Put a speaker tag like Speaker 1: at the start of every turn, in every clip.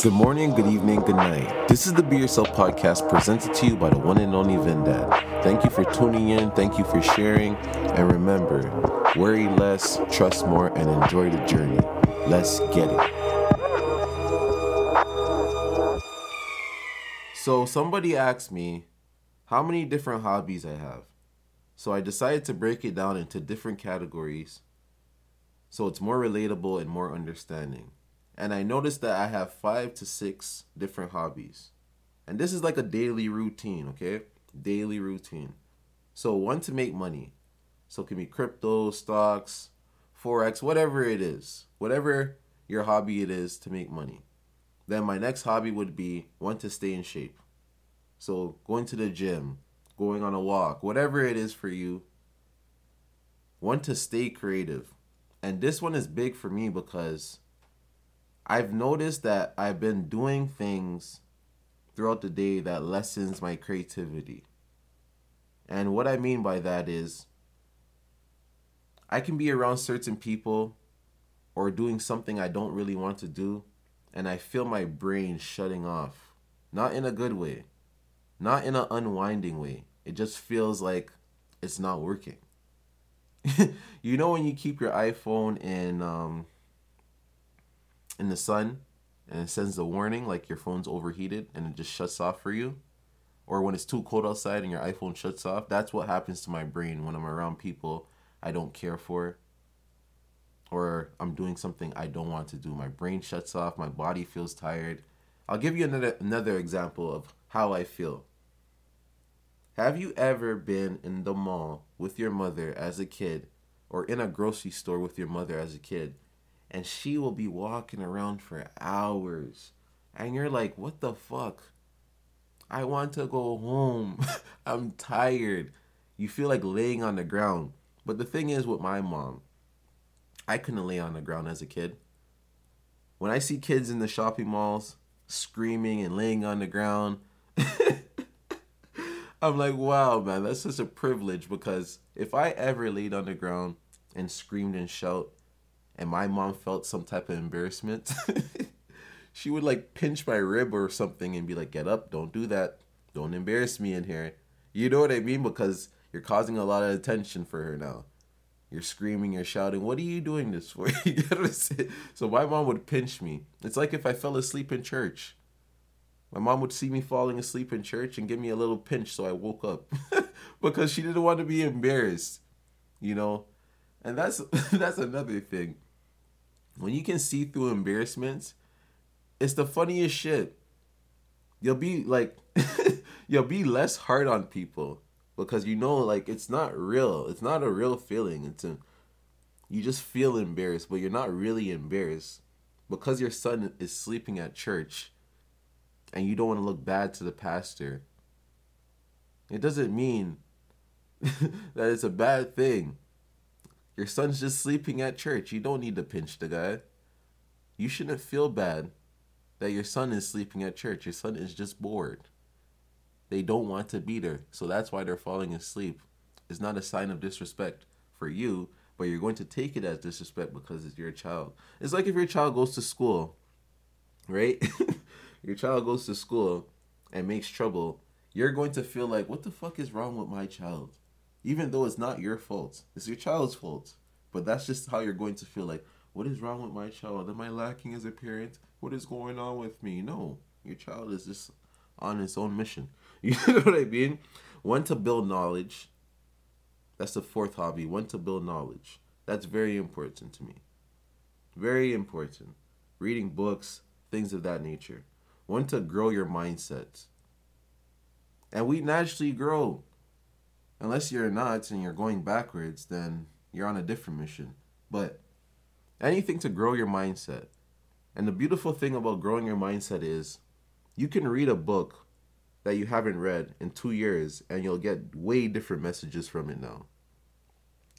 Speaker 1: Good morning, good evening, good night. This is the Be Yourself podcast presented to you by the one and only Vendad. Thank you for tuning in, thank you for sharing, and remember worry less, trust more, and enjoy the journey. Let's get it. So, somebody asked me how many different hobbies I have. So, I decided to break it down into different categories so it's more relatable and more understanding and I noticed that I have five to six different hobbies. And this is like a daily routine, okay? Daily routine. So one to make money. So it can be crypto, stocks, forex, whatever it is. Whatever your hobby it is to make money. Then my next hobby would be one to stay in shape. So going to the gym, going on a walk, whatever it is for you. One to stay creative. And this one is big for me because I've noticed that I've been doing things throughout the day that lessens my creativity. And what I mean by that is I can be around certain people or doing something I don't really want to do, and I feel my brain shutting off. Not in a good way, not in an unwinding way. It just feels like it's not working. you know, when you keep your iPhone in, um, in the sun and it sends a warning like your phone's overheated and it just shuts off for you. Or when it's too cold outside and your iPhone shuts off that's what happens to my brain when I'm around people I don't care for. Or I'm doing something I don't want to do. My brain shuts off. My body feels tired. I'll give you another another example of how I feel. Have you ever been in the mall with your mother as a kid or in a grocery store with your mother as a kid and she will be walking around for hours. And you're like, what the fuck? I want to go home. I'm tired. You feel like laying on the ground. But the thing is with my mom, I couldn't lay on the ground as a kid. When I see kids in the shopping malls screaming and laying on the ground, I'm like, wow, man, that's such a privilege because if I ever laid on the ground and screamed and shout, and my mom felt some type of embarrassment, she would like pinch my rib or something and be like, "Get up! Don't do that! Don't embarrass me in here." You know what I mean? Because you're causing a lot of attention for her now. You're screaming, you're shouting. What are you doing this for? so my mom would pinch me. It's like if I fell asleep in church. My mom would see me falling asleep in church and give me a little pinch so I woke up because she didn't want to be embarrassed, you know. And that's that's another thing when you can see through embarrassments, it's the funniest shit. You'll be like, you'll be less hard on people because you know, like, it's not real. It's not a real feeling. It's a, you just feel embarrassed, but you're not really embarrassed because your son is sleeping at church and you don't want to look bad to the pastor. It doesn't mean that it's a bad thing. Your son's just sleeping at church. You don't need to pinch the guy. You shouldn't feel bad that your son is sleeping at church. Your son is just bored. They don't want to be there. So that's why they're falling asleep. It's not a sign of disrespect for you, but you're going to take it as disrespect because it's your child. It's like if your child goes to school, right? your child goes to school and makes trouble. You're going to feel like, what the fuck is wrong with my child? Even though it's not your fault. It's your child's fault. But that's just how you're going to feel like, what is wrong with my child? Am I lacking as a parent? What is going on with me? No, your child is just on its own mission. You know what I mean? One to build knowledge. That's the fourth hobby. One to build knowledge. That's very important to me. Very important. Reading books, things of that nature. One to grow your mindset. And we naturally grow unless you're nuts and you're going backwards, then you're on a different mission. But anything to grow your mindset. And the beautiful thing about growing your mindset is you can read a book that you haven't read in two years and you'll get way different messages from it now.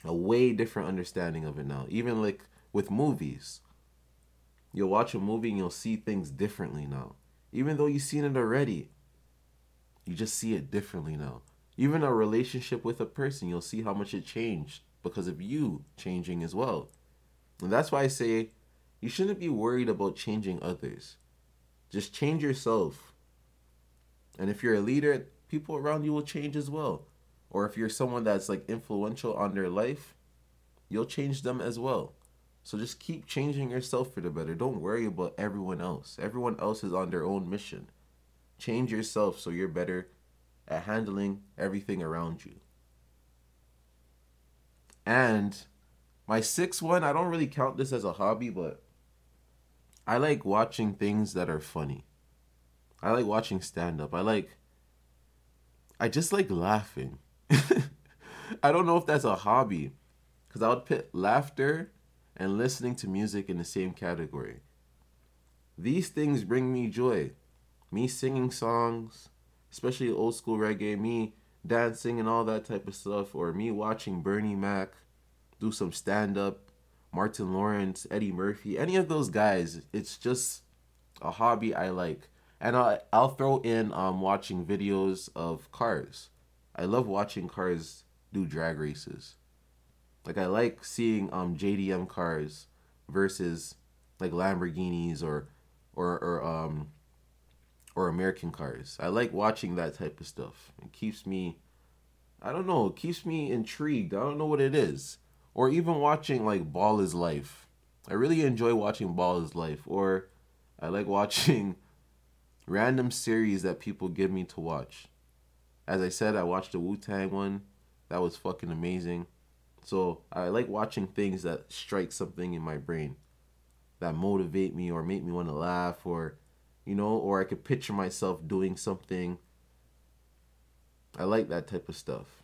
Speaker 1: A way different understanding of it now. Even like with movies. You'll watch a movie and you'll see things differently now. Even though you've seen it already, you just see it differently now even a relationship with a person, you'll see how much it changed because of you changing as well. And that's why I say you shouldn't be worried about changing others. Just change yourself. And if you're a leader, people around you will change as well. Or if you're someone that's like influential on their life, you'll change them as well. So just keep changing yourself for the better. Don't worry about everyone else. Everyone else is on their own mission. Change yourself so you're better at handling everything around you. And my sixth one, I don't really count this as a hobby, but I like watching things that are funny. I like watching stand up. I like I just like laughing. I don't know if that's a hobby cuz I would put laughter and listening to music in the same category. These things bring me joy. Me singing songs, especially old school reggae, me dancing and all that type of stuff, or me watching Bernie Mac do some stand up, Martin Lawrence, Eddie Murphy, any of those guys. It's just a hobby I like. And I'll, I'll throw in um, watching videos of cars. I love watching cars do drag races. Like I like seeing um JDM cars versus like Lamborghinis or or or um or American cars. I like watching that type of stuff. It keeps me I don't know, it keeps me intrigued. I don't know what it is. Or even watching like Ball is Life. I really enjoy watching Ball is Life or I like watching random series that people give me to watch. As I said, I watched the Wu Tang one. That was fucking amazing. So I like watching things that strike something in my brain that motivate me or make me want to laugh or you know, or I could picture myself doing something. I like that type of stuff.